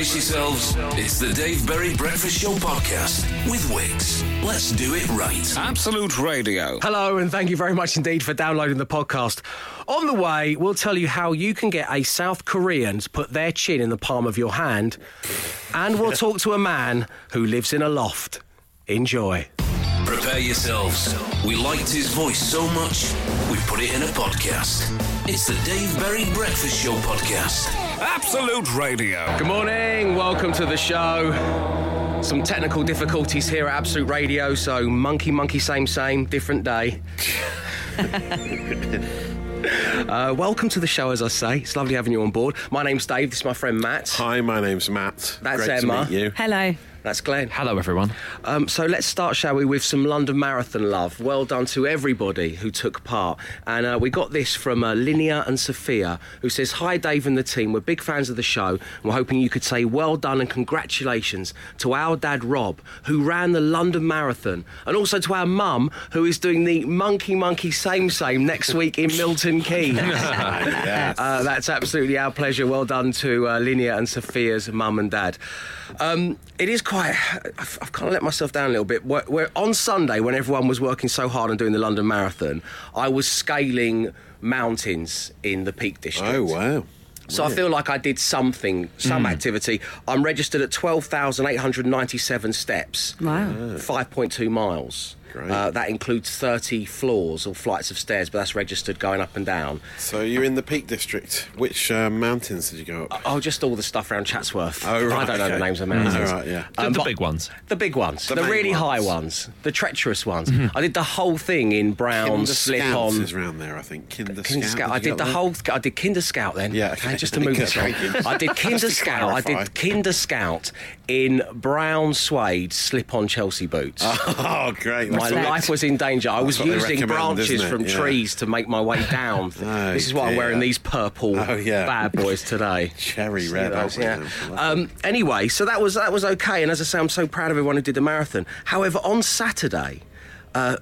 Brace yourselves. It's the Dave Berry Breakfast Show podcast with Wix. Let's do it right. Absolute Radio. Hello, and thank you very much indeed for downloading the podcast. On the way, we'll tell you how you can get a South Korean to put their chin in the palm of your hand, and we'll talk to a man who lives in a loft. Enjoy. Prepare yourselves. We liked his voice so much, we put it in a podcast. It's the Dave Berry Breakfast Show podcast. Absolute Radio. Good morning, welcome to the show. Some technical difficulties here at Absolute Radio, so monkey, monkey, same, same, different day. Uh, welcome to the show, as I say. It's lovely having you on board. My name's Dave. This is my friend Matt. Hi, my name's Matt. That's Great Emma. to meet you. Hello. That's Glenn. Hello, everyone. Um, so let's start, shall we, with some London Marathon love. Well done to everybody who took part. And uh, we got this from uh, Linnea and Sophia, who says, Hi, Dave and the team. We're big fans of the show. We're hoping you could say well done and congratulations to our dad, Rob, who ran the London Marathon. And also to our mum, who is doing the Monkey Monkey Same Same next week in Milton Keynes. Yes. Uh, that's absolutely our pleasure. Well done to uh, Linnea and Sophia's mum and dad. Um, it is quite. I've, I've kind of let myself down a little bit. We're, we're- on Sunday, when everyone was working so hard and doing the London Marathon, I was scaling mountains in the Peak District. oh, wow. So I feel like I did something, some Hmm. activity. I'm registered at 12,897 steps. Wow. 5.2 miles. Great. Uh, that includes 30 floors or flights of stairs, but that's registered going up and down. So you're in the Peak District. Which uh, mountains did you go up? Oh, just all the stuff around Chatsworth. Oh, right, I don't know the names of mountains. Oh, right, yeah. The, Um, the but- big ones. The big ones, the, The main really high ones. ones, the treacherous ones. I did the whole thing in brown Kinder slip Scouts on. is round there, I think. Kinder, Kinder Scout. Scout. I did the up whole. I did Kinder Scout then. Yeah, okay. just to move this on. I did Kinder Just to Scout. I did Kinder Scout in brown suede slip-on Chelsea boots. Oh, great. My That's life was in danger. I was using branches from Yeah. trees to make my way down. Oh, this is why I'm wearing these purple Oh, yeah. bad boys today. Cherry See red, those, aren't yeah. Um, anyway, so that was that was okay, and as I say, I'm so proud of everyone who did the marathon. However, on Saturday, uh,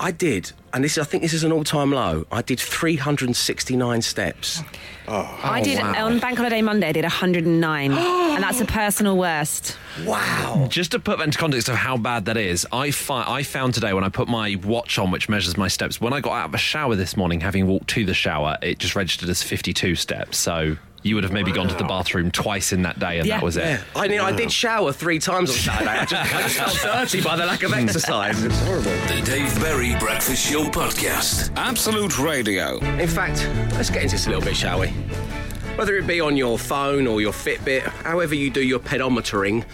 I did, and this I think this is an all-time low. I did 369 steps. Oh. I oh, did wow. on Bank Holiday Monday. I did 109, and that's a personal worst. Wow! Just to put that into context of how bad that is, I, fi- I found today when I put my watch on, which measures my steps, when I got out of the shower this morning, having walked to the shower, it just registered as 52 steps. So you would have maybe gone to the bathroom twice in that day, and Yeah. that was it. Yeah, I mean, I did shower three times on Saturday. I just, I just felt dirty by the lack of exercise. It's horrible. The Dave Berry Breakfast Show podcast. Absolute Radio. In fact, let's get into this a little bit, shall we? Whether it be on your phone or your Fitbit, however you do your pedometering,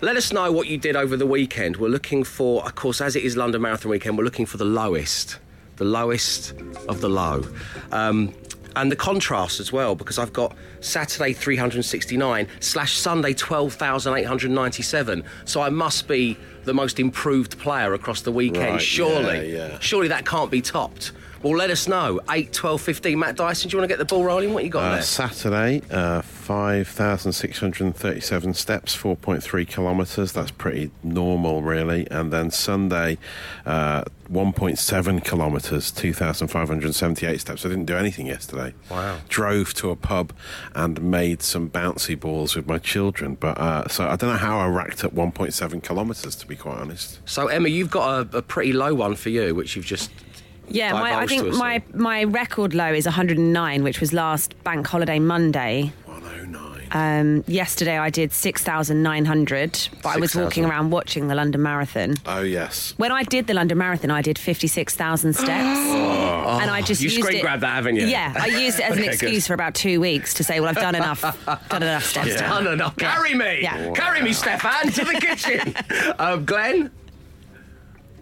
let us know what you did over the weekend. We're looking for, of course, as it is London Marathon weekend, we're looking for the lowest, the lowest of the low. Um, and the contrast as well, because I've got Saturday 369 slash Sunday 12,897. So I must be the most improved player across the weekend, Right, surely. yeah, yeah. Surely that can't be topped. Well, let us know. 8, 12, 15. Matt Dyson, do you want to get the ball rolling? What you got Uh, there? Saturday, uh, 5,637 steps, 4.3 kilometres. That's pretty normal, really. And then Sunday, uh, 1.7 kilometres, 2,578 steps. I didn't do anything yesterday. Wow. Drove to a pub and made some bouncy balls with my children. But uh, so I don't know how I racked up 1.7 kilometres, to be quite honest. So, Emma, you've got a, a pretty low one for you, which you've just. Yeah, my, I think my my record low is 109, which was last Bank Holiday Monday. 109. Um, yesterday I did 6,900, but I was 6,000. walking around watching the London Marathon. oh, yes. When I did the London Marathon, I did 56,000 steps. and I just You screen grabbed that, haven't you? Yeah, I used it as an Okay, good. excuse for about two weeks to say, well, I've done enough, done enough steps. now. Done enough. Carry me! Yeah. Carry me, Stefan, to the kitchen! um, Glenn?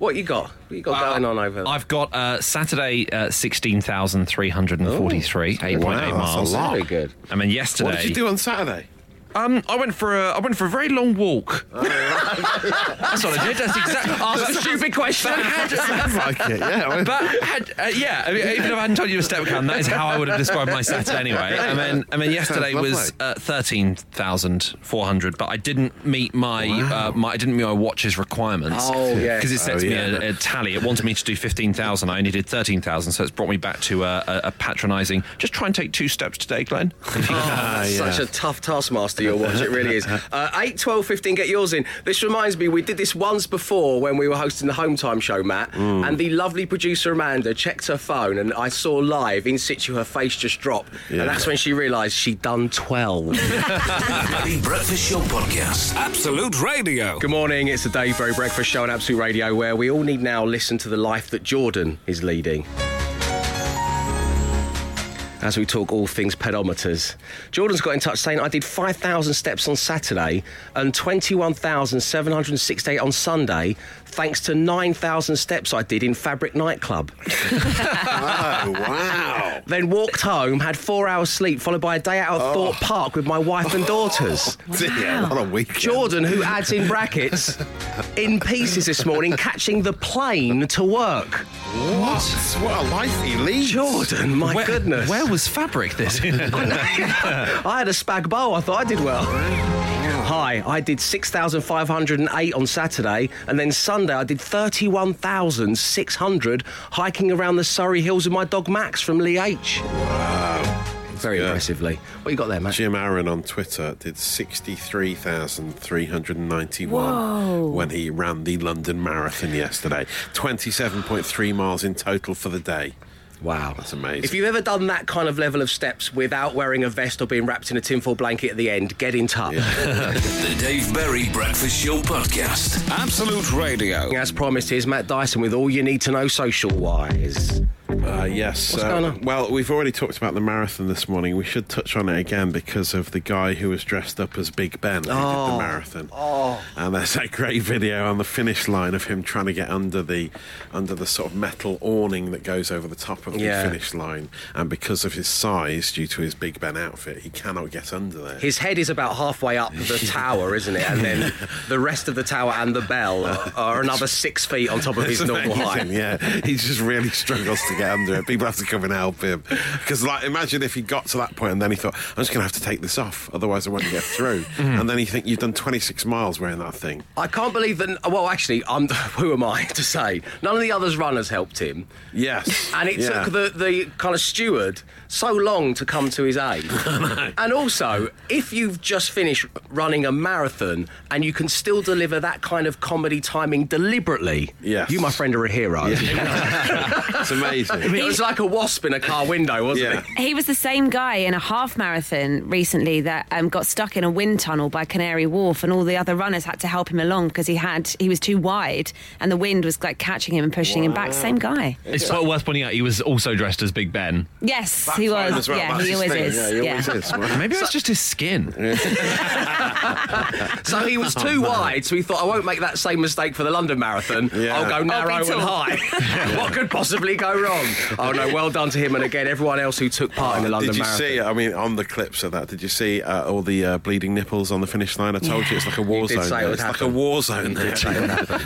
What you got? What you got going on over there? I've got uh, Saturday uh, 16,343, 8.8 Wow, that's a miles. lot. Very good. I mean, yesterday. What did you do on Saturday? Um, I went for a I went for a very long walk. That's what I did. That's exactly. Ask a stupid question. Sounds like it, yeah. But had, uh, yeah, I mean, even if I hadn't told you a step count, that is how I would have described my Saturday anyway. I mean, I mean, yesterday was uh, thirteen thousand four hundred, but I didn't meet my, uh, my I didn't meet my watch's requirements. Oh, yeah. because it sets Oh, me yeah. a, a tally. It wanted me to do fifteen thousand. I only did thirteen thousand, so it's brought me back to a, a, a patronising. Just try and take two steps today, Glenn. Ah, Such yeah. a tough taskmaster. To your watch. It really is. Uh, 8, 12, 15, get yours in. This reminds me, we did this once before when we were hosting the Home Time show, Matt, Mm. and the lovely producer Amanda checked her phone, and I saw live in situ her face just drop, Yeah. and that's when she realised she'd done 12. Berry Breakfast Show Podcast. Absolute Radio. Good morning, it's the Dave Berry Breakfast Show on Absolute Radio, where we all need now listen to the life that Jordan is leading. As we talk all things pedometers, Jordan's got in touch saying I did 5,000 steps on Saturday and 21,768 on Sunday, thanks to 9,000 steps I did in Fabric Nightclub. Oh, wow. Then walked home, had four hours sleep, followed by a day out of oh. Thorpe Park with my wife and daughters. Yeah, what a weekend. Jordan, who adds in brackets, in pieces this morning, catching the plane to work. What? What a life he leads. Jordan, my Where, goodness. Where was fabric this? I had a spag bowl. I thought I did well. Hi, I did 6,508 on Saturday, and then Sunday I did 31,600 hiking around the Surrey Hills with my dog Max from Lee H. Wow. Very good. impressively. What you got there, Matt? Jim Aaron on Twitter did 63,391 when he ran the London Marathon yesterday. 27.3 miles in total for the day. Wow. That's amazing. If you've ever done that kind of level of steps without wearing a vest or being wrapped in a tinfoil blanket at the end, get in touch. The Dave Berry Breakfast Show Podcast. Absolute Radio. As promised, here's Matt Dyson with all you need to know social wise. Uh, yes. What's uh, going on? Well, we've already talked about the marathon this morning. We should touch on it again because of the guy who was dressed up as Big Ben who Oh. did the marathon. Oh. And there's that great video on the finish line of him trying to get under the under the sort of metal awning that goes over the top of the Yeah. finish line. And because of his size, due to his Big Ben outfit, he cannot get under there. His head is about halfway up the tower, isn't it? And then the rest of the tower and the bell are, are another six feet on top of his normal height. Yeah, he just really struggles to get under it. People have to come and help him because, like, imagine if he got to that point and then he thought, "I'm just going to have to take this off, otherwise I won't get through." Mm. And then you think you've done 26 miles wearing that thing. I can't believe that. Well, actually, I'm, who am I to say? None of the others runners helped him. Yes, And it Yeah. took the, the kind of steward so long to come to his aid. and also, if you've just finished running a marathon and you can still deliver that kind of comedy timing deliberately, Yes. you, my friend, are a hero. it's amazing. It was like a wasp in a car window, wasn't Yeah. it? He was the same guy in a half marathon recently that um, got stuck in a wind tunnel by Canary Wharf, and all the other runners had to help him along because he had he was too wide, and the wind was like catching him and pushing him back. Same guy. it's well worth pointing out he was also dressed as Big Ben. Yes, That's he was. well, Yeah, he his always thing. is. Yeah, he always is. Well, Maybe that's just his skin. So he was Oh, too wide, so he thought, I won't make that same mistake for the London Marathon. Yeah. I'll go narrow and high. what could possibly go wrong? Oh, no, well done to him and again, everyone else who took part in the London Marathon. did you Marathon. see? I mean, on the clips of that, did you see uh, all the uh, bleeding nipples on the finish line? I told you it's like a war zone. say it there. would It's like a war zone. There.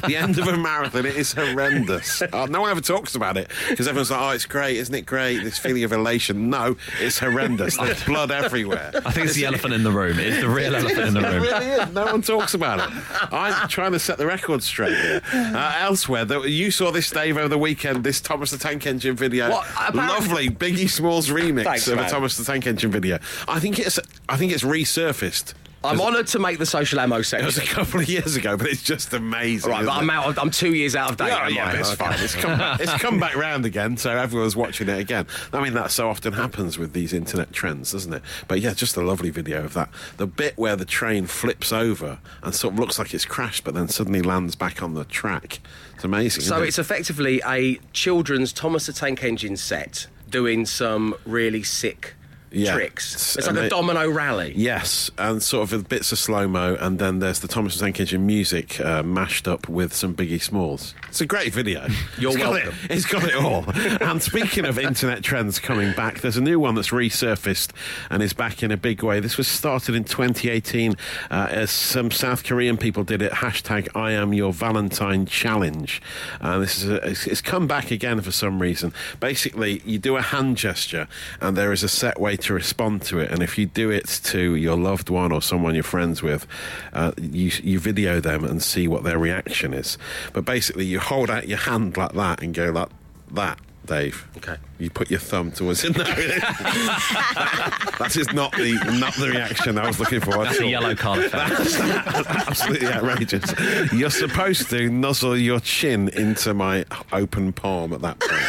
the end of a marathon, it is horrendous. Uh, no one ever talks about it because everyone's like, "Oh, it's great, isn't it great?" This feeling of elation. No, it's horrendous. There's blood everywhere. I think it's the elephant in the room. It's the real elephant in the room. It really is. No one talks about it. I'm trying to set the record straight here. Uh, elsewhere, you saw this, Dave, over the weekend. This Thomas the Tank Engine video. What? Lovely Biggie Smalls remix Thanks, of a. Thomas the Tank Engine video. I think it's. I think it's resurfaced. I'm honoured to make the social ammo set. It was a couple of years ago, but it's just amazing. Right, but isn't I'm it? out. Of, I'm two years out of date. Yeah, am yeah, I? it's Okay. fine. It's come, back, it's come back round again, so everyone's watching it again. I mean, that so often happens with these internet trends, doesn't it? But yeah, just a lovely video of that. The bit where the train flips over and sort of looks like it's crashed, but then suddenly lands back on the track. It's amazing. So isn't it? it's effectively a children's Thomas the Tank Engine set doing some really sick Yeah. tricks. It's And like a domino rally. Yes, and sort of bits of slow mo, and then there's the Thomas Engine music uh, mashed up with some Biggie Smalls. It's a great video. You're It's got welcome. It, it's got it all. and speaking of internet trends coming back, there's a new one that's resurfaced and is back in a big way. This was started in 2018 uh, as some South Korean people did it. Hashtag I am your Valentine challenge. Uh, this is a, it's, it's come back again for some reason. Basically, you do a hand gesture, and there is a set way to respond to it. And if you do it to your loved one or someone you're friends with, uh, you you video them and see what their reaction is. But basically, you hold out your hand like that and go like that. Dave. Okay. You put your thumb towards it. No, that, is not the not the reaction I was looking for. That's a yellow card effect. Absolutely outrageous. You're supposed to nuzzle your chin into my open palm at that point.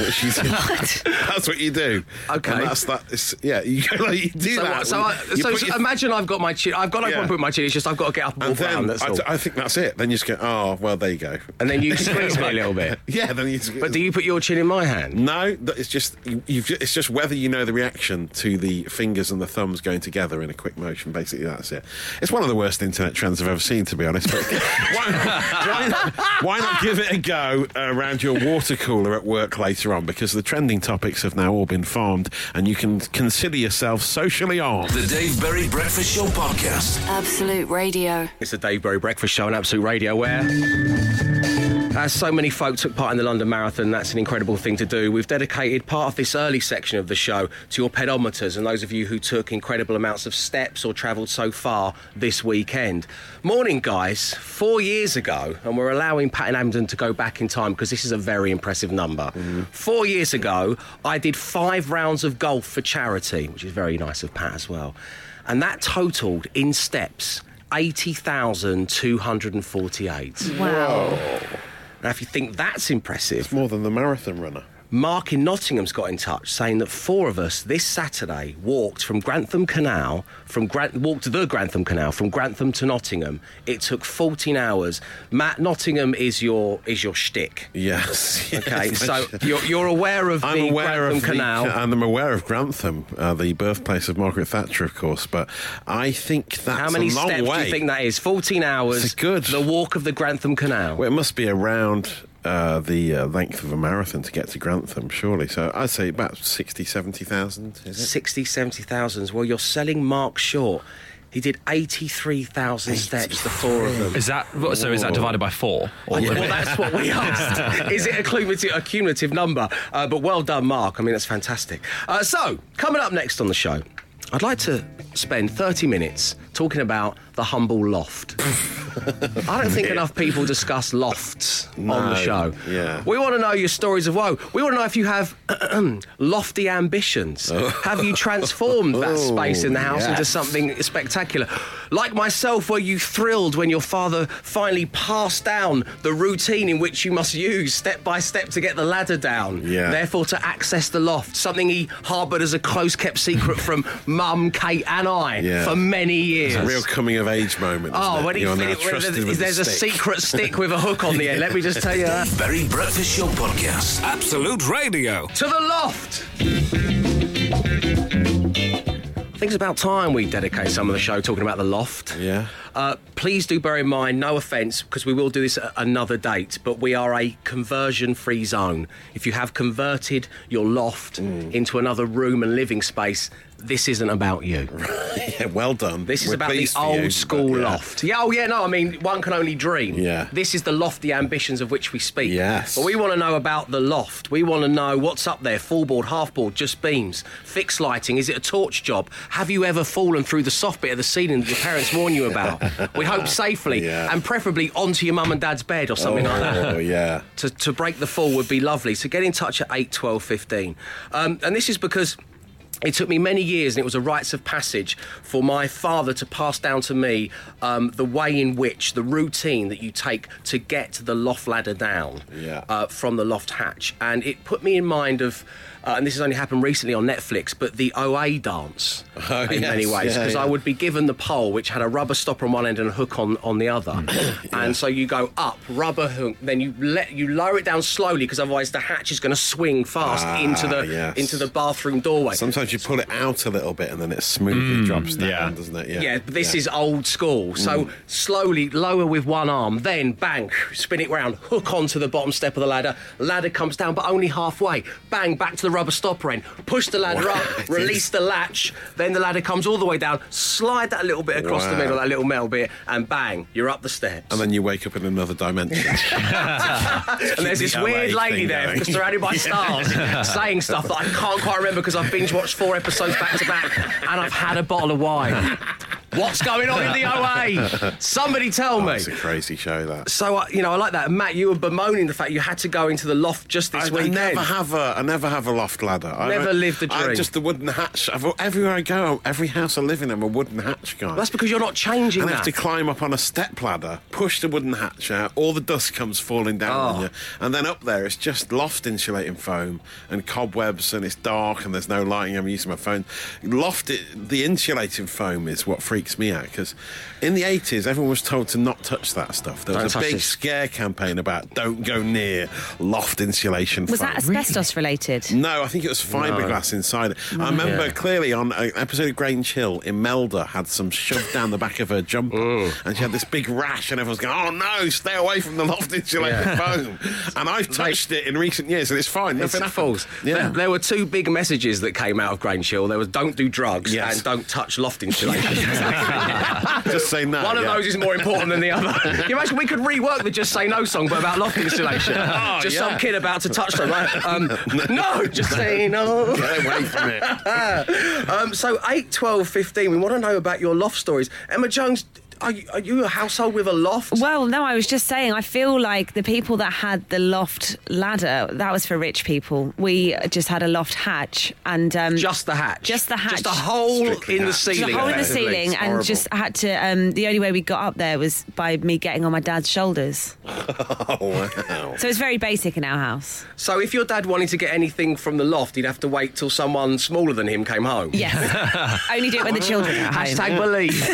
Which you do. That's what you do. Okay. And that's that. It's, yeah, you, you do So, that. what, so, I, You so, so your- imagine I've got my chin. I've got no Yeah. with my chin. It's just I've got to get up and and walk around. then That's I, all. I think that's it. Then you just go, oh, well, there you go. and then you squeeze me a little bit. Yeah, then you just But do you put your chin in my hand? No, it's just you, you've, it's just whether you know the reaction to the fingers and the thumbs going together in a quick motion. Basically, that's it. It's one of the worst internet trends I've ever seen, to be honest. But why, why, not, why not give it a go around your water cooler at work later on? Because the trending topics have now all been farmed, and you can consider yourself socially armed. The Dave Berry Breakfast Show podcast. Absolute Radio. It's the Dave Berry Breakfast Show on Absolute Radio, where, as so many folk took part in the London Marathon, that's an incredible thing to do. We've dedicated part of this early section of the show to your pedometers and those of you who took incredible amounts of steps or travelled so far this weekend. Morning, guys. Four years ago, and we're allowing Pat and Amden to go back in time because this is a very impressive number. Mm-hmm. Four years ago, I did five rounds of golf for charity, which is very nice of Pat as well. And that totalled in steps 80,248. Wow. Now, if you think that's impressive, It's more than the marathon runner. Mark in Nottingham's got in touch saying that four of us this Saturday walked from Grantham Canal, from Grant, walked the Grantham Canal from Grantham to Nottingham. It took 14 hours. Matt, Nottingham is your is your shtick. Yes. Okay, yes. so you're, you're aware of I'm the aware Grantham of Canal. the, and I'm aware of Grantham, uh, the birthplace of Margaret Thatcher, of course. But I think that's How many steps way. do you think that is? 14 hours. It's good. The walk of the Grantham Canal. Well, it must be around uh, the uh, length of a marathon to get to Grantham, surely. So I'd say about 60, 70,000, is it? 60, 70,000. Well, you're selling Mark short. He did 83,000 steps, the four of them. Is that so? Is that divided by four? Or Well, that's what we asked. Is it a cumulative, a cumulative number? Uh, but well done, Mark. I mean, that's fantastic. Uh, so, coming up next on the show, I'd like to spend 30 minutes talking about the humble loft. I don't think enough people discuss lofts on the show. yeah. We want to know your stories of woe. We want to know if you have lofty ambitions. Oh. Have you transformed that Oh, space in the house into something spectacular? Like myself, were you thrilled when your father finally passed down the routine in which you must use step by step to get the ladder down? Yeah. Therefore, to access the loft, something he harboured as a close kept secret from Mum, Kate, and I Yeah. for many years. It's a real coming of age moment. isn't Oh, it? when he You're now with there's the a stick. secret stick with a hook on the end. Let me just tell you that. Berry Breakfast Show podcast. Absolute Radio. To the loft! I think it's about time we dedicate some of the show talking about the loft. Yeah. Uh, please do bear in mind, no offence, because we will do this at another date, but we are a conversion free zone. If you have converted your loft into another room and living space, this isn't about you. Yeah, well done. This is We're about the old you, school yeah. loft. Yeah, oh yeah, no, I mean, one can only dream. Yeah. This is the lofty ambitions of which we speak. Yes. But we want to know about the loft. We want to know what's up there full board, half board, just beams, fixed lighting. Is it a torch job? Have you ever fallen through the soft bit of the ceiling that your parents warn you about? we hope safely Yeah. and preferably onto your mum and dad's bed or something like that Oh, yeah. to, to break the fall would be lovely. So get in touch at 8, 12, 15. Um, and this is because. It took me many years, and it was a rites of passage for my father to pass down to me um, the way in which the routine that you take to get the loft ladder down Yeah. uh, from the loft hatch. And it put me in mind of, uh, and this has only happened recently on Netflix, but the OA dance Oh, in many yes, ways. yeah, Because I would be given the pole, which had a rubber stopper on one end and a hook on, on the other. And so you go up, rubber hook, then you let you lower it down slowly because otherwise the hatch is going to swing fast Ah, into the yes. into the bathroom doorway. Sometimes you pull it out a little bit and then it smoothly drops down, yeah. doesn't it? yeah, but this is old school. So Mm. slowly lower with one arm, then bang, spin it round, hook onto the bottom step of the ladder. Ladder comes down, but only halfway. Bang, back to the rubber stopper in, Push the ladder Wow. up, release the latch. Then the ladder comes all the way down. Slide that little bit across the middle, that little metal bit, and bang, you're up the steps. And then you wake up in another dimension. And there's this the weird lady there, surrounded by stars, saying stuff that I can't quite remember because I've binge watched four episodes back to back and I've had a bottle of wine. What's going on in the OA? Somebody tell me. It's a crazy show, that. So, uh, you know, I like that. Matt, you were bemoaning the fact you had to go into the loft just this I, I never have a, I never have a loft ladder. Never I, lived the I dream. just the wooden hatch. I've, everywhere I go, every house I live in, I'm a wooden hatch guy. That's because you're not changing and I have to climb up on a step ladder, push the wooden hatch out, all the dust comes falling down Oh. on you, and then up there it's just loft insulating foam and cobwebs, and it's dark and there's no lighting. I'm using my phone. Loft, it, the insulating foam is what freaks me out because in the 80s everyone was told to not touch that stuff. There Don't was a big this. scare campaign about don't go near loft insulation Was foam. that asbestos related? No, I think it was fiberglass inside it. I remember Yeah. clearly on an episode of Grange Hill, Imelda had some shoved down the back of her jumper, Mm. and she had this big rash, and everyone's going, "Oh no, stay away from the loft insulated foam." And I've touched it in recent years, and it's fine. It's Nothing false. There, Yeah. there were two big messages that came out of Grange Hill. There was don't do drugs Yes. and don't touch loft insulation. Just say no. One of yeah. those is more important than the other. Can you imagine we could rework the Just Say No song, but about loft insulation? Oh, just yeah. some kid about to touch them. Right? Um, no, just say no. Get away from it. Um, so 8, 12, 15, we want to know about your loft stories. Emma Jones, are you, are you a household with a loft? Well, no, I was just saying, I feel like the people that had the loft ladder, that was for rich people. We just had a loft hatch and. Um, Just the hatch. Just the hatch. Just a hole Strictly in the hatch. just ceiling. a hole in the ceiling, It's and horrible. just had to. Um, the only way we got up there was by me getting on my dad's shoulders. Oh wow. So it's very basic in our house. So if your dad wanted to get anything from the loft, he'd have to wait till someone smaller than him came home. Yes. only do it when the children are home. Hashtag believe.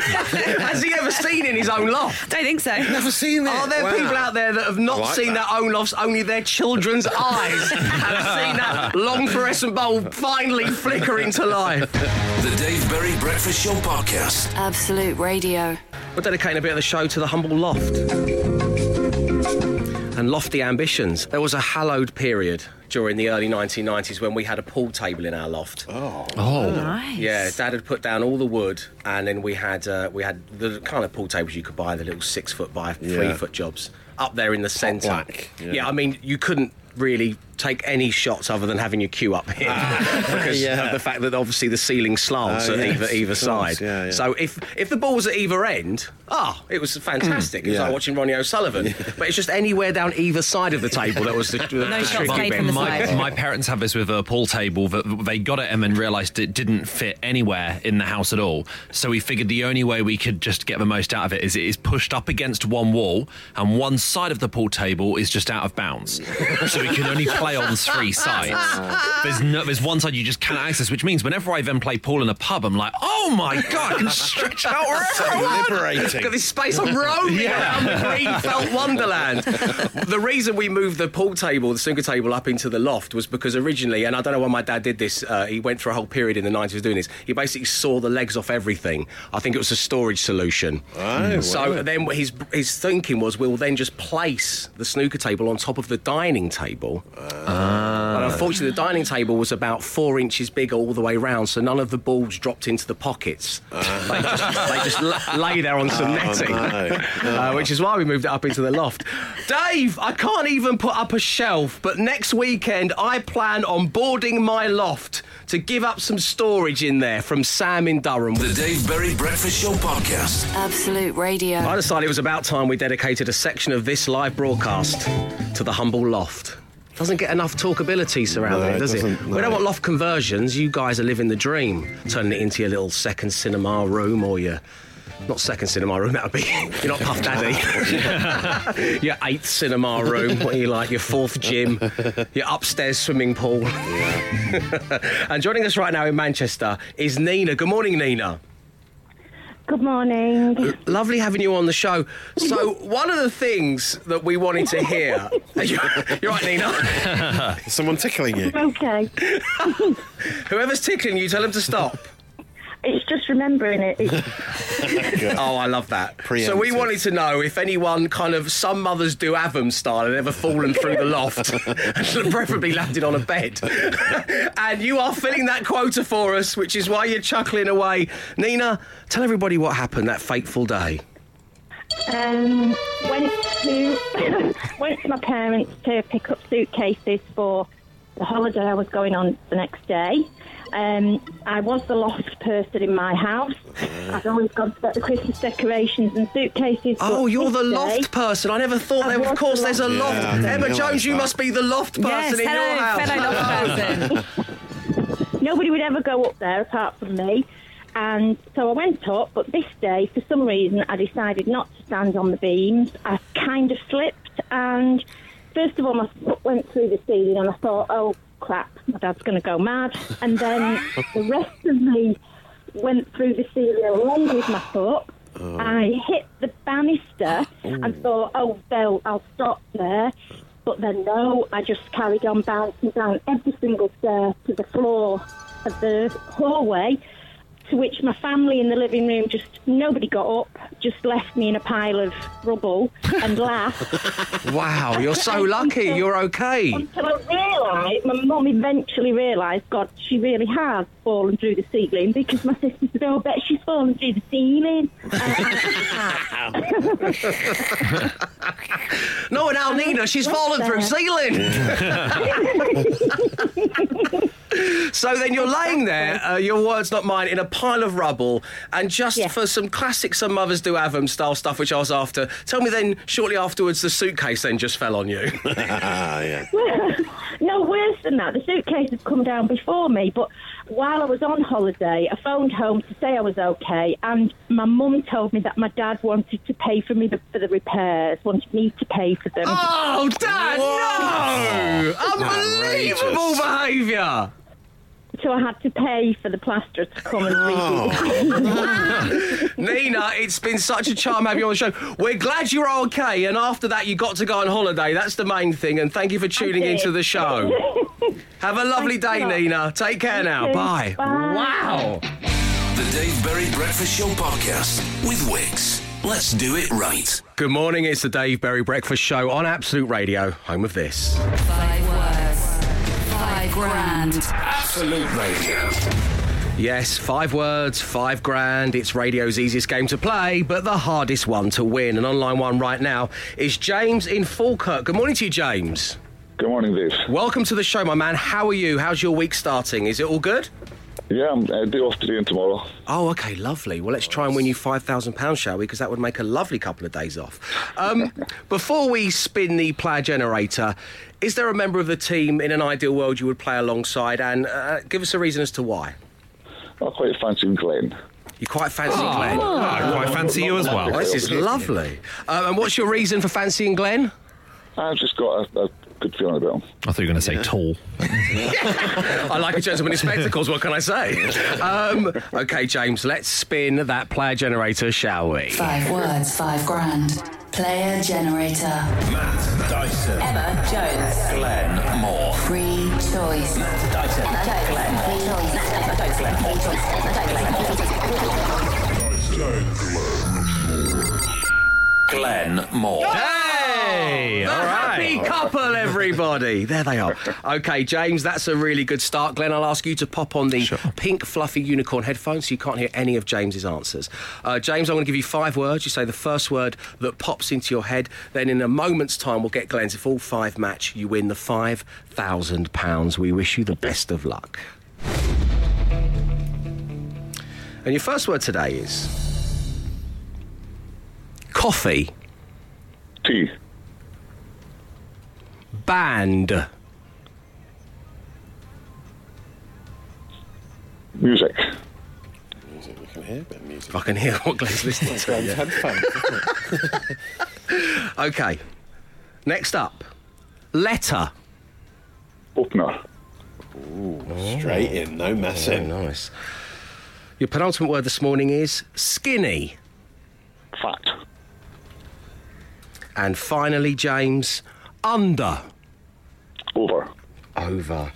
Has he ever seen in his own loft? Don't think so. Never seen it. Are there Wow. people out there that have not like seen that. their own lofts, only their children's eyes have seen that long fluorescent bulb finally flicker into life? The Dave Berry Breakfast Show podcast. Absolute Radio. We're dedicating a bit of the show to the humble loft. And lofty ambitions. There was a hallowed period during the early 1990s when we had a pool table in our loft. Oh. Nice. Yeah, Dad had put down all the wood, and then we had uh, we had the kind of pool tables you could buy, the little six foot by three Yeah. foot jobs up there in the centre. yeah. Yeah. I mean you couldn't really take any shots other than having your cue up here because Yeah. of the fact that obviously the ceiling slants Oh, at yes, either either side. yeah, yeah. So if if the ball was at either end, ah, it was fantastic. It was Yeah. like watching Ronnie O'Sullivan. But it's just anywhere down either side of the table that was the, the No shots tricky bit. from the my, side. my parents have this with a pool table that they got it and then realised it didn't fit anywhere in the house at all. So we figured the only way we could just get the most out of it is it is pushed up against one wall and one side of the pool table is just out of bounds. so we can only play on three sides. There's no, there's one side you just cannot access, which means whenever I then play pool in a pub, I'm like, oh my god, I can stretch out wherever I want. liberating. Got this space I'm roaming around the green felt wonderland. the reason we moved the pool table, the snooker table, up into the loft was because originally, and I don't know why my dad did this. Uh, he went through a whole period in the 90s doing this. He basically saw the legs off everything. I think it was a storage solution. Oh, so wow. then his his thinking was, we'll then just place the snooker table on top of the dining table. But unfortunately, the dining table was about four inches big all the way round, so none of the balls dropped into the pockets. They just, they just la- lay there on some netting, no. uh, which is why we moved it up into the loft. Dave, I can't even put up a shelf, but next weekend I plan on boarding my loft to give up some storage in there from Sam in Durham. The Dave Berry Breakfast Show podcast. Absolute Radio. I decided it was about time we dedicated a section of this live broadcast to the humble loft. Doesn't get enough talkability surrounding No, it, it does it? We no. don't want loft conversions. You guys are living the dream, turning it into your little second cinema room or your. Not second cinema room, that would be. You're not Puff Daddy. your eighth cinema room, what are you like, your fourth gym, your upstairs swimming pool. and joining us right now in Manchester is Nina. Good morning, Nina. Good morning. Lovely having you on the show. So, one of the things that we wanted to hear. You're, you're right, Nina. Someone tickling you? Okay. Whoever's tickling you, tell them to stop. It's just remembering it. It's, Oh, I love that. So, we wanted to know if anyone kind of, some mothers do 'ave 'em style and ever fallen through the loft, and preferably landed on a bed. and you are filling that quota for us, which is why you're chuckling away. Nina, tell everybody what happened that fateful day. um, went to went to my parents to pick up suitcases for the holiday I was going on the next day. Um, I was the loft person in my house. I'd always gone to get the Christmas decorations and suitcases. Oh, you're the loft day- person. I never thought I there. Of course, the there's a loft- loft. Yeah, I didn't Emma Jones, you must be the loft person Yes, in your hello, house. fellow loft person. Nobody would ever go up there apart from me. And so I went up, but this day, for some reason, I decided not to stand on the beams. I kind of slipped, and first of all, my foot went through the ceiling, and I thought, oh crap, my dad's going to go mad. And then the rest of me went through the ceiling along with my foot. Oh. I hit the banister and thought, oh, well, I'll stop there. But then no, I just carried on bouncing down every single stair to the floor of the hallway, to which my family in the living room just nobody got up, just left me in a pile of rubble and laughed. Wow, you're so lucky. You're okay. Until I realised, my mum eventually realised, God, she really has fallen through the ceiling because my sister said, Oh, I bet she's fallen through the ceiling. No, and Alnina, she's fallen through ceiling. so then you're laying there, uh, your words not mine, in a pile of rubble, and just Yes. for some classic, some mothers do have 'em style stuff, which I was after. Tell me then, shortly afterwards, the suitcase then just fell on you. Yeah. no, worse than that. The suitcase had come down before me, but while I was on holiday, I phoned home to say I was okay, and my mum told me that my dad wanted to pay for me the, for the repairs, wanted me to pay for them. oh, Dad, no! Unbelievable Outrageous. behaviour. So I had to pay for the plasterer to come and redo oh. the Nina, it's been such a charm having you on the show. We're glad you're okay, and after that, you got to go on holiday. That's the main thing, and thank you for tuning did. into the show. Have a lovely day, Thanks a. Nina. Take care now. Bye. Bye. Wow. The Dave Berry Breakfast Show podcast with Wix. Let's do it right. Good morning. It's the Dave Berry Breakfast Show on Absolute Radio, home of this. Five words. Five grand. Absolute Radio. Yes, five words, five grand. It's radio's easiest game to play, but the hardest one to win. And online one right now is James in Falkirk. Good morning to you, James. Good morning, Dave. Welcome to the show, my man. How are you? How's your week starting? Is it all good? Yeah, I'm uh, day off today and tomorrow. Oh, okay, lovely. Well, let's try and win you £5,000, shall we? Because that would make a lovely couple of days off. Um, before we spin the player generator, is there a member of the team in an ideal world you would play alongside? And uh, give us a reason as to why. I quite fancy Glenn. You quite fancy Glenn. I quite fancy you as well. Oh, this is lovely. Um, and what's your reason for fancying Glenn? I've just got a, a good feeling about him. I thought you were going to say tall. I like a gentleman in spectacles, what can I say? Um, okay, James, let's spin that player generator, shall we? Five words, five grand. Player generator. Matt Dyson. Emma Jones. Glenn Moore. Free choice. Matt Dyson. Glenn. Free choice. Emma Jones. Glenn. Free choice. Emma Jones. Glenn. Free choice. Glenn Moore. Hey! The happy couple, everybody. There they are. Okay, James, that's a really good start. Glenn, I'll ask you to pop on the pink fluffy unicorn headphones so you can't hear any of James's answers. Uh, James, I'm going to give you five words. You say the first word that pops into your head. Then in a moment's time, we'll get Glenn's. If all five match, you win the £5,000. We wish you the best of luck. And your first word today is coffee, T. band. Music. Music. We can hear a bit of music. I can hear what Glenn's listening to. Yeah. headphones. Okay. Next up, letter. Opener. Ooh, oh. straight in, no messing. nice. Your penultimate word this morning is skinny. Fat. And finally, James, under. Over. Over.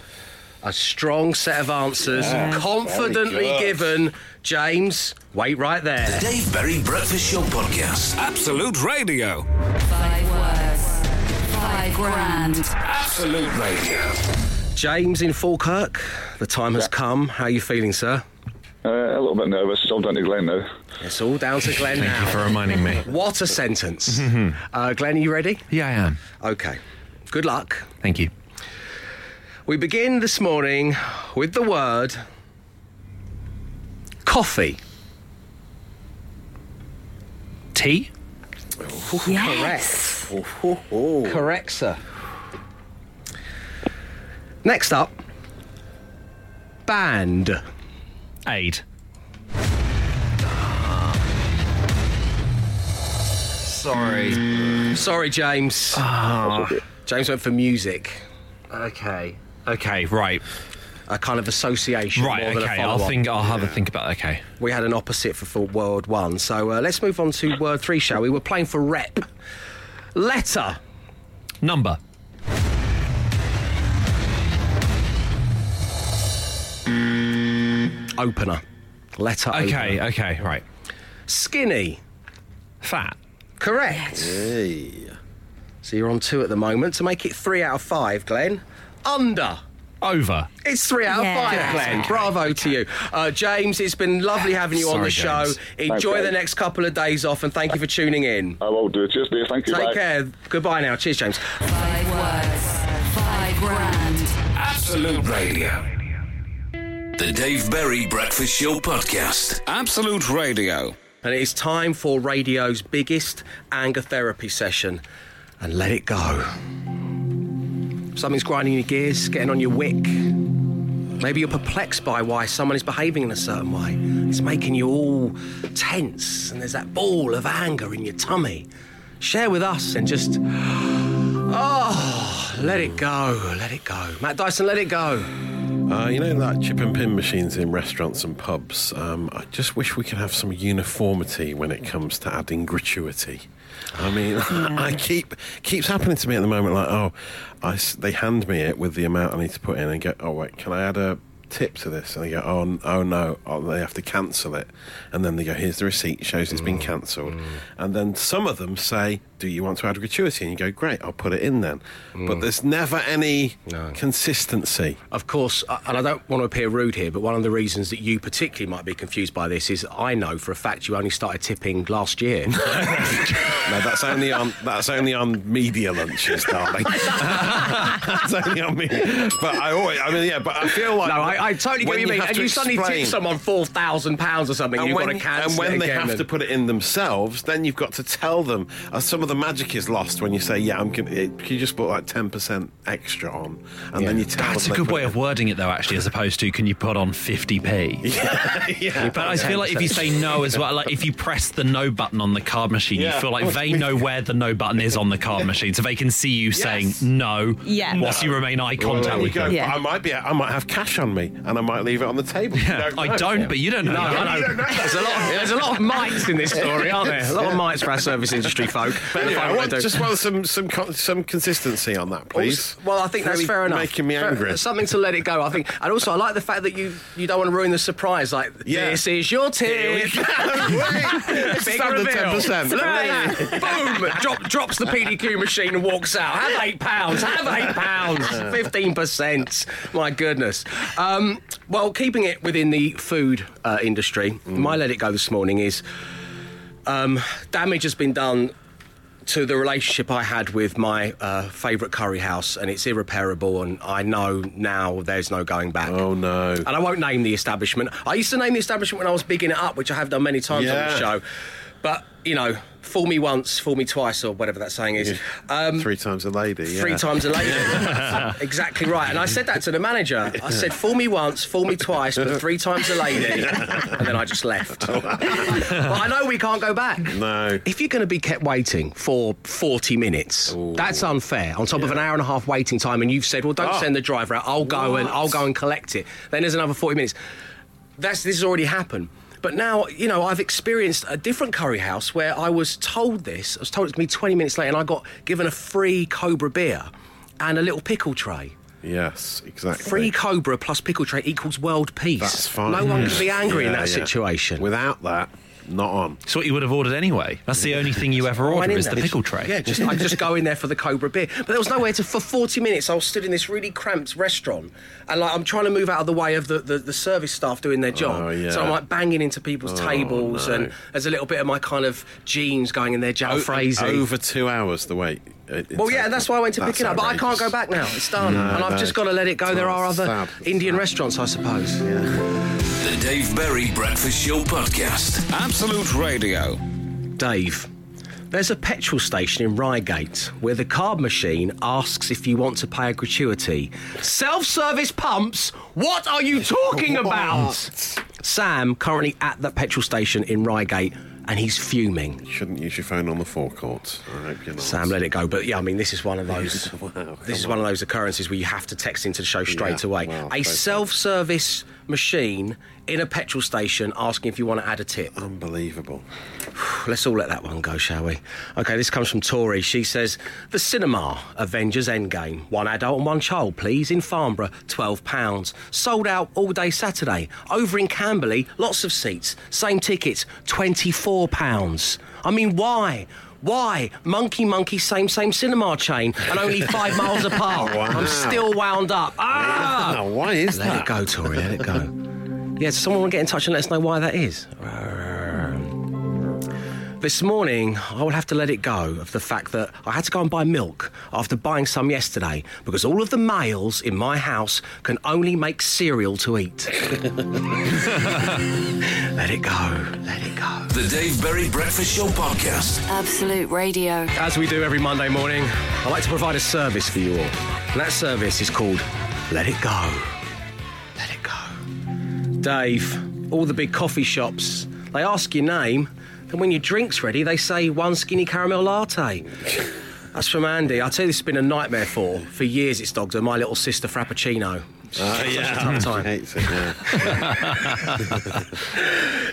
A strong set of answers, Yeah, confidently given. James, wait right The there. Dave Berry Breakfast Show podcast. Absolute Radio. Five words. Five grand. Absolute Radio. James in Falkirk, the time has come. How are you feeling, sir? Uh, a little bit nervous. It's all down to Glenn now. It's all down to Glenn Thank you for reminding me. What a sentence. uh, Glenn, are you ready? Yeah, I am. Okay. Good luck. Thank you. We begin this morning with the word coffee. Tea? Yes. Correct. Correct, sir. Next up, band. Aid. Sorry. Sorry, James. Ah. James went for music. Okay. Okay, right. A kind of association. more Right, than a okay. I'll think I'll have a think about okay. We had an opposite for, for word one. So uh, let's move on to word three, shall we? We're playing for rep. Letter. Number. Opener. Letter Okay, opener. okay, right. Skinny. Fat. Correct. Hey. So you're on two at the moment. To make it three out of five, Glenn. Under. Over. It's three out of Yeah. five, Glenn. Bravo to you. Uh, James, it's been lovely having you on the show. James. Enjoy Thanks, the next couple of days off and thank you for tuning in. I will do. It. Cheers, Dave. Thank you. Take Bye. care. Goodbye now. Cheers, James. Five words, five grand. Absolute Radio. The Dave Berry Breakfast Show Podcast. Absolute Radio. And it is time for radio's biggest anger therapy session. And let it go. Something's grinding your gears, getting on your wick. Maybe you're perplexed by why someone is behaving in a certain way. It's making you all tense, and there's that ball of anger in your tummy. Share with us and just. Oh, let it go, let it go. Matt Dyson, let it go. Uh, you know that chip and pin machines in restaurants and pubs? Um, I just wish we could have some uniformity when it comes to adding gratuity. I mean, I keep keeps happening to me at the moment. Like, oh, I they hand me it with the amount I need to put in, and go, oh wait, can I add a tip to this? And they go, oh, oh no, oh, they have to cancel it, and then they go, here's the receipt, shows it's been cancelled, and then some of them say, do you want to add gratuity? And you go, great, I'll put it in then. But there's never any No. consistency. Of course, and I don't want to appear rude here, but one of the reasons that you particularly might be confused by this is I know for a fact you only started tipping last year. No, that's only on that's only on media lunches, darling. that's only on me. But I always, I mean, yeah. But I feel like no, I, I totally get what you mean. And you suddenly tip someone four thousand pounds or something, And you've when, got to cancel and when they have and- to put it in themselves, then you've got to tell them. Uh, some of the magic is lost when you say, "Yeah, I'm gonna." It, can you just put like ten percent extra on, and then you tell That's a them they good way it- of wording it, though, actually, as opposed to can you put on 50p? yeah. But I feel like if you say no as well, like if you press the no button on the card machine, Yeah. you feel like they know where the no button is on the card machine, so they can see you saying no Yeah. whilst you remain eye contact there you with go. them. Yeah. I might be. I might have cash on me, and I might leave it on the table. You Yeah, I don't, but you don't know. No, I know. There's a lot. Of, there's a lot of mites in this story, aren't there? A lot of mites for our service industry folk. Anyway, I want just want some some some consistency on that, please. Also- Well, I think that's Really fair enough. Making me Fair- angry. Something to let it go, I think. And also, I like the fact that you you don't want to ruin the surprise. Like, Yeah. this is your tip. Big Standard reveal. 10%. Look at that. Boom! Drop, drops the PDQ machine and walks out. Have eight pounds. Have eight pounds. Fifteen percent. My goodness. Um, well, keeping it within the food uh, industry, my let it go this morning is um, damage has been done to the relationship I had with my uh, favourite curry house, and it's irreparable. And I know now there's no going back. Oh no. And I won't name the establishment. I used to name the establishment when I was bigging it up, which I have done many times on the show. But you know, fool me once, fool me twice, or whatever that saying is. Um, Three times a lady. Yeah. Three times a lady. exactly right. And I said that to the manager. I said, fool me once, fool me twice, but three times a lady. And then I just left. but I know we can't go back. No. If you're going to be kept waiting for 40 minutes, that's unfair. On top of an hour and a half waiting time, and you've said, well, don't Oh. send the driver out. I'll go and I'll go and collect it. Then there's another 40 minutes. That's this has already happened. But now, you know, I've experienced a different curry house where I was told this. I was told it's going to be 20 minutes later, and I got given a free Cobra beer and a little pickle tray. Yes, exactly. Free Cobra plus pickle tray equals world peace. That's fine. No one hmm. can be angry in that yeah. situation. Without that, not on. It's what you would have ordered anyway. That's the only thing you ever order is the there. pickle tray. Yeah, just, I just go in there for the Cobra beer. But there was nowhere to. For 40 minutes, I was stood in this really cramped restaurant, and like I'm trying to move out of the way of the, the, the service staff doing their job. Oh, yeah. So I'm like banging into people's Oh, tables, no. and there's a little bit of my kind of jeans going in their Joe O- Over two hours the wait. Well, yeah, that's why I went to pick it up. But I can't go back now. It's done. No, and I've no, just got to let it go. There are other sad. Indian sad. restaurants, I suppose. The Dave Berry Breakfast Show Podcast. Absolute Radio. Dave, there's a petrol station in Reigate where the card machine asks if you want to pay a gratuity. Self service pumps? What are you talking about? Sam, currently at that petrol station in Reigate, and he's fuming. You shouldn't use your phone on the forecourt. I hope you're not. Sam, let it go. But yeah, I mean, this is one of oh, those. Wow, this is on. one of those occurrences where you have to text into the show straight Yeah, away. well, a self-service machine in a petrol station asking if you want to add a tip. Unbelievable. Let's all let that one go, shall we? Okay, this comes from Tori. She says, The cinema, Avengers Endgame. One adult and one child, please, in Farnborough, £12. Sold out all day Saturday. Over in Camberley, lots of seats. Same tickets, £24. I mean, why? Why? Monkey Monkey, same, same cinema chain, and only five miles apart. Wow. I'm still wound up. Ah! Why is Let that? it go, Tori, let it go. Yeah, someone want to get in touch and let us know why that is? This morning, I will have to let it go of the fact that I had to go and buy milk after buying some yesterday because all of the males in my house can only make cereal to eat. let it go, let it go. The Dave Berry Breakfast Show Podcast. Absolute Radio. As we do every Monday morning, I like to provide a service for you all. And that service is called Let It Go. Let it go. Dave, all the big coffee shops, they ask your name, and when your drink's ready, they say one skinny caramel latte. That's from Andy. I tell you, this has been a nightmare for for years. It's dogged her. My little sister Frappuccino. Uh, yeah, tough time. hates it, yeah.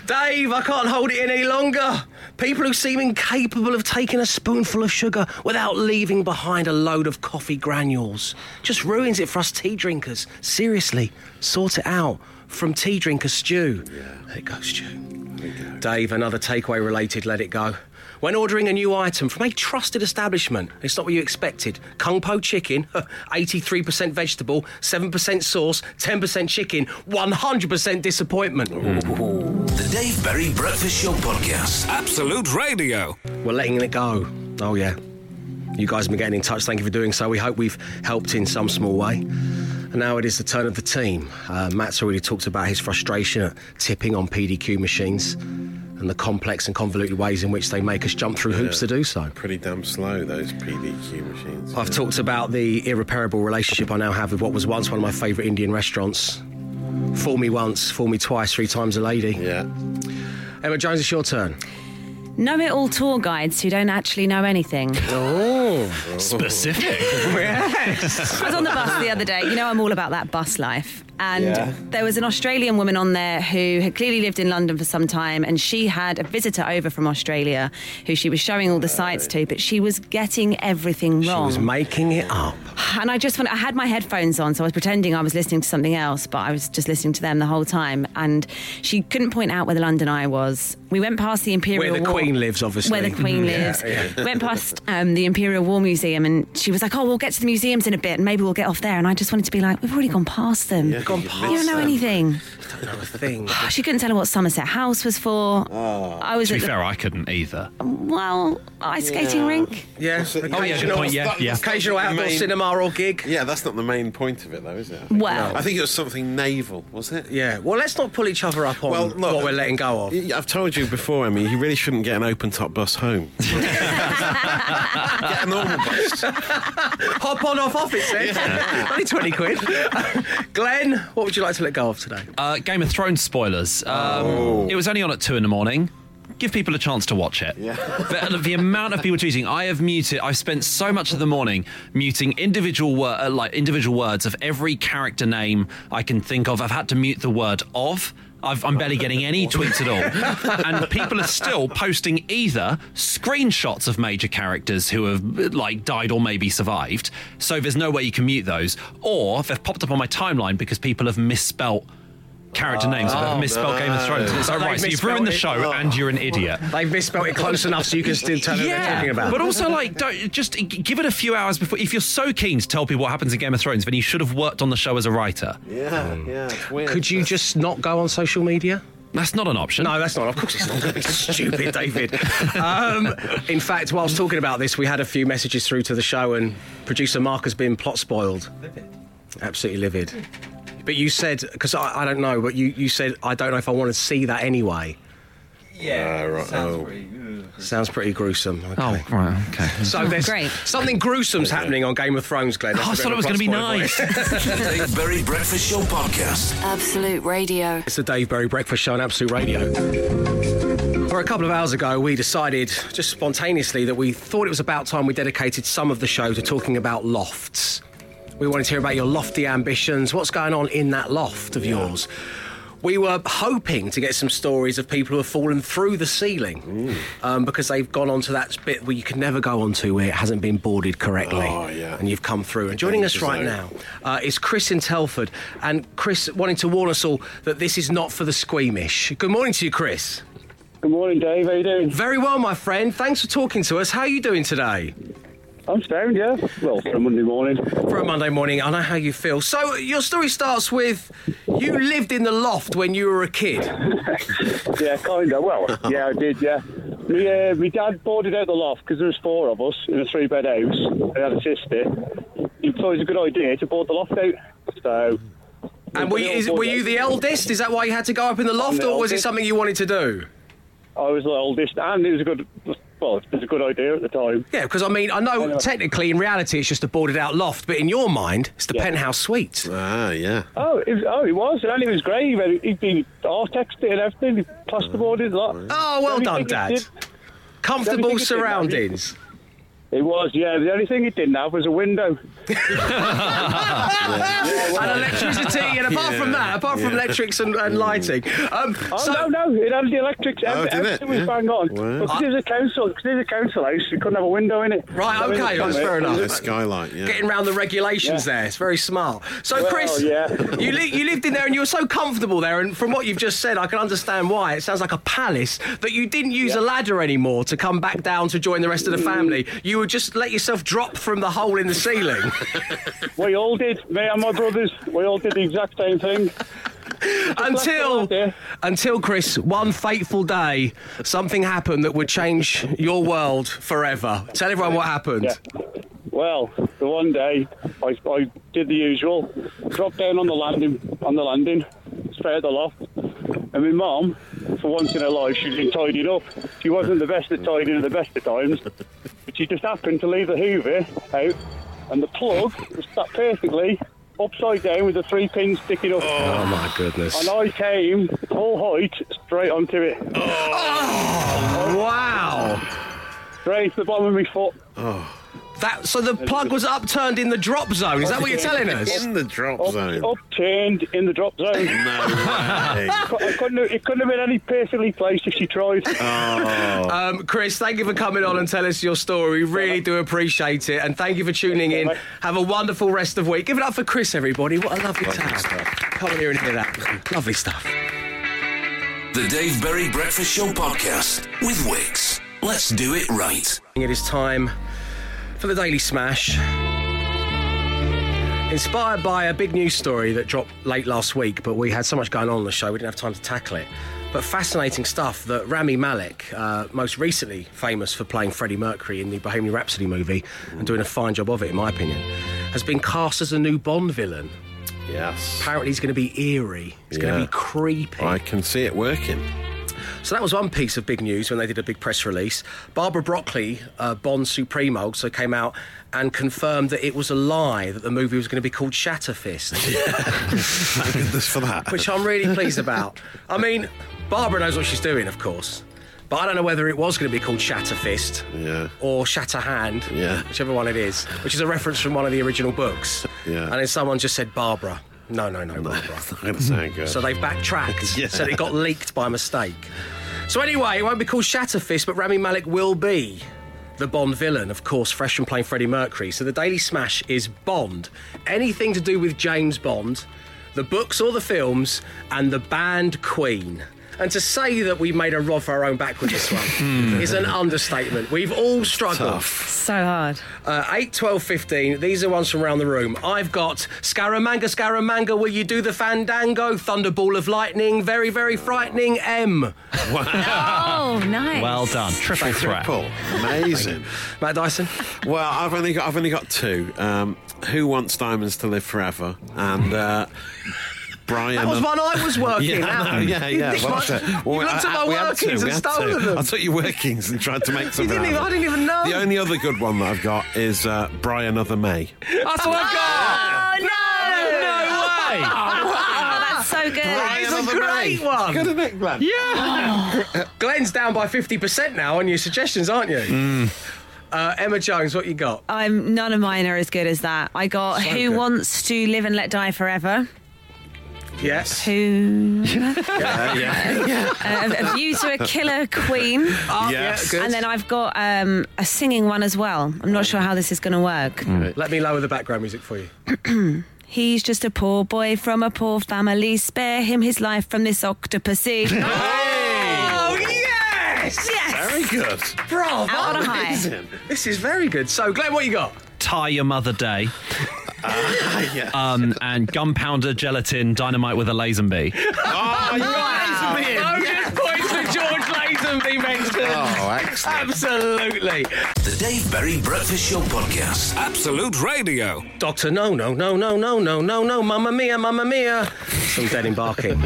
Dave, I can't hold it any longer. People who seem incapable of taking a spoonful of sugar without leaving behind a load of coffee granules just ruins it for us tea drinkers. Seriously, sort it out. From tea drinker Stew. Let it go, Stew. Dave, another takeaway related let it go. When ordering a new item from a trusted establishment, it's not what you expected. Kung Po chicken, 83% vegetable, 7% sauce, 10% chicken, 100% disappointment. The Dave Berry Breakfast Show Podcast. Absolute Radio. We're letting it go. Oh, yeah. You guys have been getting in touch. Thank you for doing so. We hope we've helped in some small way. And now it is the turn of the team. Uh, Matt's already talked about his frustration at tipping on PDQ machines and the complex and convoluted ways in which they make us jump through hoops to do so. Pretty damn slow, those PDQ machines. I've talked about the irreparable relationship I now have with what was once one of my favourite Indian restaurants. Fool me once, fool me twice, three times a lady. Yeah. Emma Jones, it's your turn. Know it all tour guides who don't actually know anything. Oh, Specific. I was on the bus the other day. You know, I'm all about that bus life. And Yeah. there was an Australian woman on there who had clearly lived in London for some time, and she had a visitor over from Australia who she was showing all the sights to, but she was getting everything wrong. she was making it up. And I just went, I had my headphones on, so I was pretending I was listening to something else, but I was just listening to them the whole time. And she couldn't point out where the London Eye was. We went past the Imperial Where the War- Queen lives, obviously. Where the Queen lives. went past um, the Imperial War Museum, and she was like, "Oh, we'll get to the museums in a bit, and maybe we'll get off there." And I just wanted to be like, "We've already gone past them. Yeah, Gone you've past you don't know missed anything." Don't know a thing. She couldn't tell her what Somerset House was for. Oh. I was to be at the, fair, I couldn't either. well ice skating rink. Yeah. Oh, yeah, good Occasional- point, yeah, yeah. Occasional outdoor Main- cinema or gig. Yeah, that's not the main point of it, though, is it? Well, I think it was something naval, was it? Yeah. Well, let's not pull each other up on Well, look, what we're letting go of. Y- I've told you before, Emmy, you really shouldn't get an open top bus home. get a normal bus. Hop on, off off, it says. Only 20 quid. Glenn, what would you like to let go of today? Uh, Game of Thrones spoilers. Um, Oh. It was only on at two in the morning. Give people a chance to watch it. Yeah. The, the amount of people tweeting, I have muted. I've spent so much of the morning muting individual word, uh, like individual words of every character name I can think of. I've had to mute the word of. I've, I'm barely getting any tweets at all, and people are still posting either screenshots of major characters who have like died or maybe survived. So there's no way you can mute those, or they've popped up on my timeline because people have misspelt character names, but misspelled Game of Thrones. And it's like, right, so you've ruined the show it. and you're an idiot. They've misspelled it close enough so you can still tell them what they're talking about. but also like don't just give it a few hours before. If you're so keen to tell people what happens in Game of Thrones, then you should have worked on the show as a writer. Yeah, yeah, it's weird. Could you just not go on social media? That's not an option. No, that's not. Of course, it's not. Don't be stupid, David. Um, in fact, whilst talking about this, we had a few messages through to the show, and producer Mark has been plot spoiled. Livid. Absolutely livid. But you said, because I, I don't know, but you, you said, I don't know if I want to see that anyway. Yeah, uh, right. oh. Sounds pretty gruesome. Okay. Oh, right, okay. So there's Great. something gruesome's happening on Game of Thrones, Glenn. Oh, I That's thought bit it was going to be plot spoil nice. The Dave Berry Breakfast Show podcast. Absolute Radio. It's the Dave Berry Breakfast Show on Absolute Radio. Well, a couple of hours ago, we decided just spontaneously that we thought it was about time we dedicated some of the show to talking about lofts. We wanted to hear about your lofty ambitions. What's going on in that loft of yours? We were hoping to get some stories of people who have fallen through the ceiling um, because they've gone onto that bit where you can never go onto where it hasn't been boarded correctly. Oh, yeah. And you've come through. And joining us right now uh, is Chris in Telford. And Chris wanting to warn us all that this is not for the squeamish. Good morning to you, Chris. Good morning, Dave. How you doing? Very well, my friend. Thanks for talking to us. How are you doing today? I'm sound, yeah. Well, for a Monday morning. For a Monday morning, I know how you feel. So, your story starts with you lived in the loft when you were a kid. Yeah, kind of. Well, yeah, I did, yeah. Me, uh, my dad boarded out the loft because there was four of us in a three-bed house. I had a sister. He thought it was a good idea to board the loft out. So... And were you, is, were you the eldest? Is that why you had to go up in the loft, the or was it something you wanted to do? I was the oldest, and it was a good... Well, it was a good idea at the time. Yeah, because I mean, I know know. technically in reality it's just a boarded out loft, but in your mind, it's the Yeah. penthouse suite. Ah, yeah. Oh, it was, oh, he was, and it was great. He- He'd been architected and everything. He plasterboarded a lot. Oh, well done, Dad. Comfortable Everything is surroundings. It was, yeah. The only thing it didn't have was a window. and electricity, and apart from that, apart from electrics and, and lighting, um, Oh so no, no, it had the electrics. Oh, Every- did it? everything was Yeah. bang on. Wow. Because it was a council, because it was a council house, you couldn't have a window in it. Right, No okay, that's in fair enough. The skylight, yeah. getting around the regulations Yeah. there, it's very smart. So, Well, Chris, yeah. you li- you lived in there and you were so comfortable there, and from what you've just said, I can understand why. It sounds like a palace that you didn't use a ladder anymore to come back down to join the rest of the family. You would just let yourself drop from the hole in the ceiling. We all did. Me and my brothers, we all did the exact same thing. until left the ladder. until Chris, one fateful day, something happened that would change your world forever. Tell everyone what happened. Yeah. Well, the one day I, I did the usual, dropped down on the landing on the landing, straight at the loft, and my mum, for once in her life, she's been tidying up. She wasn't the best at tidying at the best of times, she just happened to leave the Hoover out, and the plug was stuck perfectly upside down with the three pins sticking up. Oh my goodness! And I came full height straight onto it, Oh Wow! straight to the bottom of my foot. Oh. That so the plug was upturned in the drop zone. Is that what you're telling us? In the drop Up, zone. upturned in the drop zone. No way. I couldn't have, it couldn't have been any perfectly placed if she tried. oh. Um, Chris, thank you for coming on and telling us your story. We really do appreciate it, and thank you for tuning in. Have a wonderful rest of week. Give it up for Chris, everybody. What a lovely time. Come on here and hear that. Lovely stuff. The Dave Berry Breakfast Show podcast with Wix. Let's do it right. It is time for the Daily Smash. Inspired by a big news story that dropped late last week, but we had so much going on on the show, we didn't have time to tackle it. But fascinating stuff that Rami Malek, uh, most recently famous for playing Freddie Mercury in the Bohemian Rhapsody movie and doing a fine job of it, in my opinion, has been cast as a new Bond villain. Yes. Apparently, he's going to be eerie, he's going to be creepy. I can see it working. So that was one piece of big news when they did a big press release. Barbara Broccoli, uh, Bond Supremo, also came out and confirmed that it was a lie that the movie was going to be called Shatterfist, Thank goodness for that. which I'm really pleased about. I mean, Barbara knows what she's doing, of course. But I don't know whether it was going to be called Shatterfist Yeah. or Shatterhand, Yeah. whichever one it is, which is a reference from one of the original books. Yeah. And then someone just said Barbara. No, no, no, Barbara. It's not going to sound good. So they've backtracked. Yeah. So it got leaked by mistake. So anyway, it won't be called Shatterfist, but Rami Malek will be the Bond villain, of course, fresh from playing Freddie Mercury. So the Daily Smash is Bond. Anything to do with James Bond the books or the films, and the band Queen. And to say that we made a rod for our own back with this one is an understatement. We've all struggled. So hard. Uh, 8, 12, 15. These are ones from around the room. I've got Scaramanga, Scaramanga, will you do the fandango? Thunderball of lightning, very, very frightening. M. Oh, nice. Well done. Triple threat. Triple. Amazing. Matt Dyson. well, I've only got I've only got two. Um, Who wants diamonds to live forever? And uh, Brian. That was one I was working Yeah, I out. know, yeah, yeah. You Well, looked that's at my we workings to, and had to. stolen them. I took your workings and tried to make something. didn't even- I didn't even know. The only other good one that I've got is uh, Brian Other May. That's what I got. Oh, no! No way. Oh, that's so good. It's a Other great one. Good, isn't it, Glenn? Yeah. Glenn's down by 50% now on your suggestions, aren't you? Mm. Uh, Emma Jones, what you got? I'm none of mine are as good as that. I got So Who good. Wants to Live and Let Die Forever. Yes. Who Yeah, yeah. uh, a View to a Killer Queen. Oh, Yes. yeah, good. And then I've got um, a singing one as well. I'm not sure how this is going to work. Let me lower the background music for you. He's just a poor boy from a poor family. Spare him his life from this octopussy. Oh, yes! yes! Very good. Bravo! Out on a high. This is very good. So, Glenn, what you got? Tie your mother day. yeah. Um, and gunpowder gelatin dynamite with a lazenby. oh, you got Lazenby in. Bonus points for George Lazenby mentioned. Oh, excellent. Absolutely. The Dave Berry Breakfast Show Podcast. Absolute Radio. Doctor, no, no, no, no, no, no, no, no, mamma mia, mamma mia. Some dead embarking.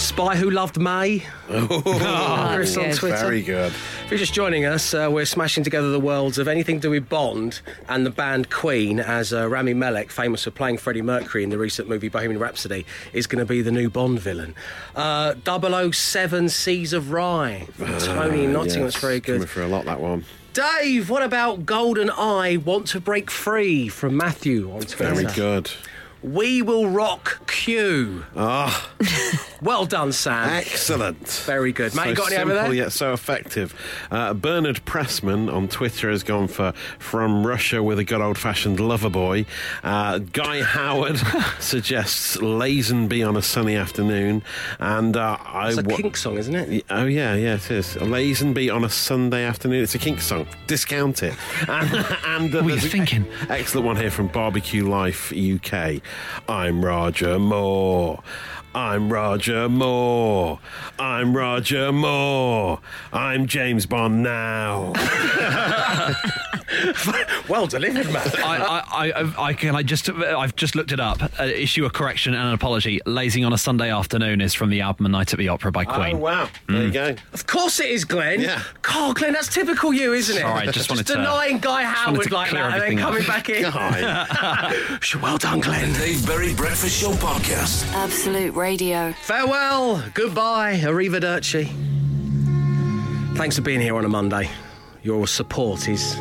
Spy Who Loved May. Oh, Chris on. Twitter. Very good. If you're just joining us, uh, we're smashing together the worlds of anything to do with Bond and the band Queen, as uh, Rami Malek, famous for playing Freddie Mercury in the recent movie Bohemian Rhapsody, is going to be the new Bond villain. Uh, 007 Seas of Rhye. Tony in Nottingham, that's very Coming good. for a lot, that one. Dave, what about Golden Eye Want to Break Free from Matthew on Twitter? Very good. We will rock Q. Ah, Well done, Sam. excellent. Very good. Mate, so got any simple over there? yet so effective. Uh, Bernard Pressman on Twitter has gone for from Russia with a good old fashioned lover boy. Uh, Guy Howard suggests Lazenby on a sunny afternoon, and uh, I It's a wa- kink song, isn't it? Oh yeah, yeah, it is. A Lazenby on a Sunday afternoon. It's a kink song. Discount it. And, and uh, What were you thinking? Excellent one here from Barbecue Life UK. I'm Roger Moore. I'm Roger Moore. I'm Roger Moore. I'm James Bond now. Well delivered, man. I, I, I, I can. I just. I've just looked it up. Uh, issue a correction and an apology. Lazing on a Sunday afternoon is from the album A Night at the Opera by Queen. Oh wow! There you go. Of course it is, Glenn. Yeah. God, Glenn, that's typical you, isn't it? Sorry, just wanted to- denying Guy Howard to like that and then everything up. coming back in. Well done, Glenn. Dave Berry Breakfast Show Podcast. Absolute Radio. Farewell, goodbye, arrivederci. Thanks for being here on a Monday. Your support is,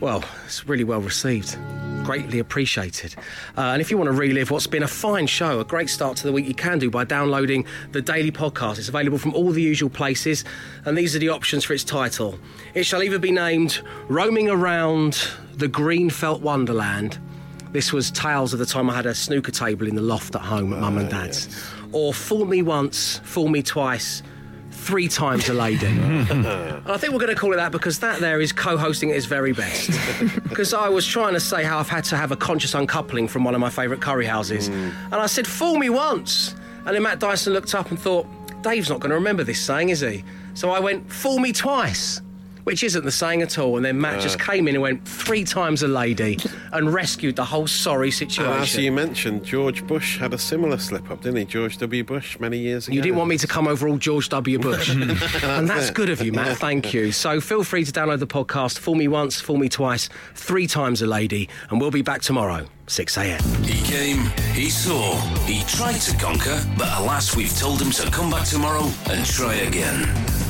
well, it's really well received. Greatly appreciated. Uh, and if you want to relive what's been a fine show, a great start to the week, you can do by downloading the daily podcast. It's available from all the usual places, and these are the options for its title. It shall either be named Roaming Around the Green Felt Wonderland. This was tales of the time I had a snooker table in the loft at home at mum and oh, dad's. Or Fool Me Once, Fool Me Twice, Three Times a Lady. And I think we're going to call it that because that there is co-hosting at its very best. because I was trying to say how I've had to have a conscious uncoupling from one of my favourite curry houses. Mm. And I said, fool me once. And then Matt Dyson looked up and thought, Dave's not going to remember this saying, is he? So I went, fool me twice. Which isn't the saying at all. And then Matt just uh. came in and went three times a lady and rescued the whole sorry situation. As you mentioned, George Bush had a similar slip up, didn't he? George W. Bush many years ago. You didn't want me to come over all George W. Bush. and that's good of you, Matt. Thank you. So feel free to download the podcast. Fool me once, fool me twice, three times a lady. And we'll be back tomorrow, 6 a.m. He came, he saw, he tried to conquer, but alas, we've told him to come back tomorrow and try again.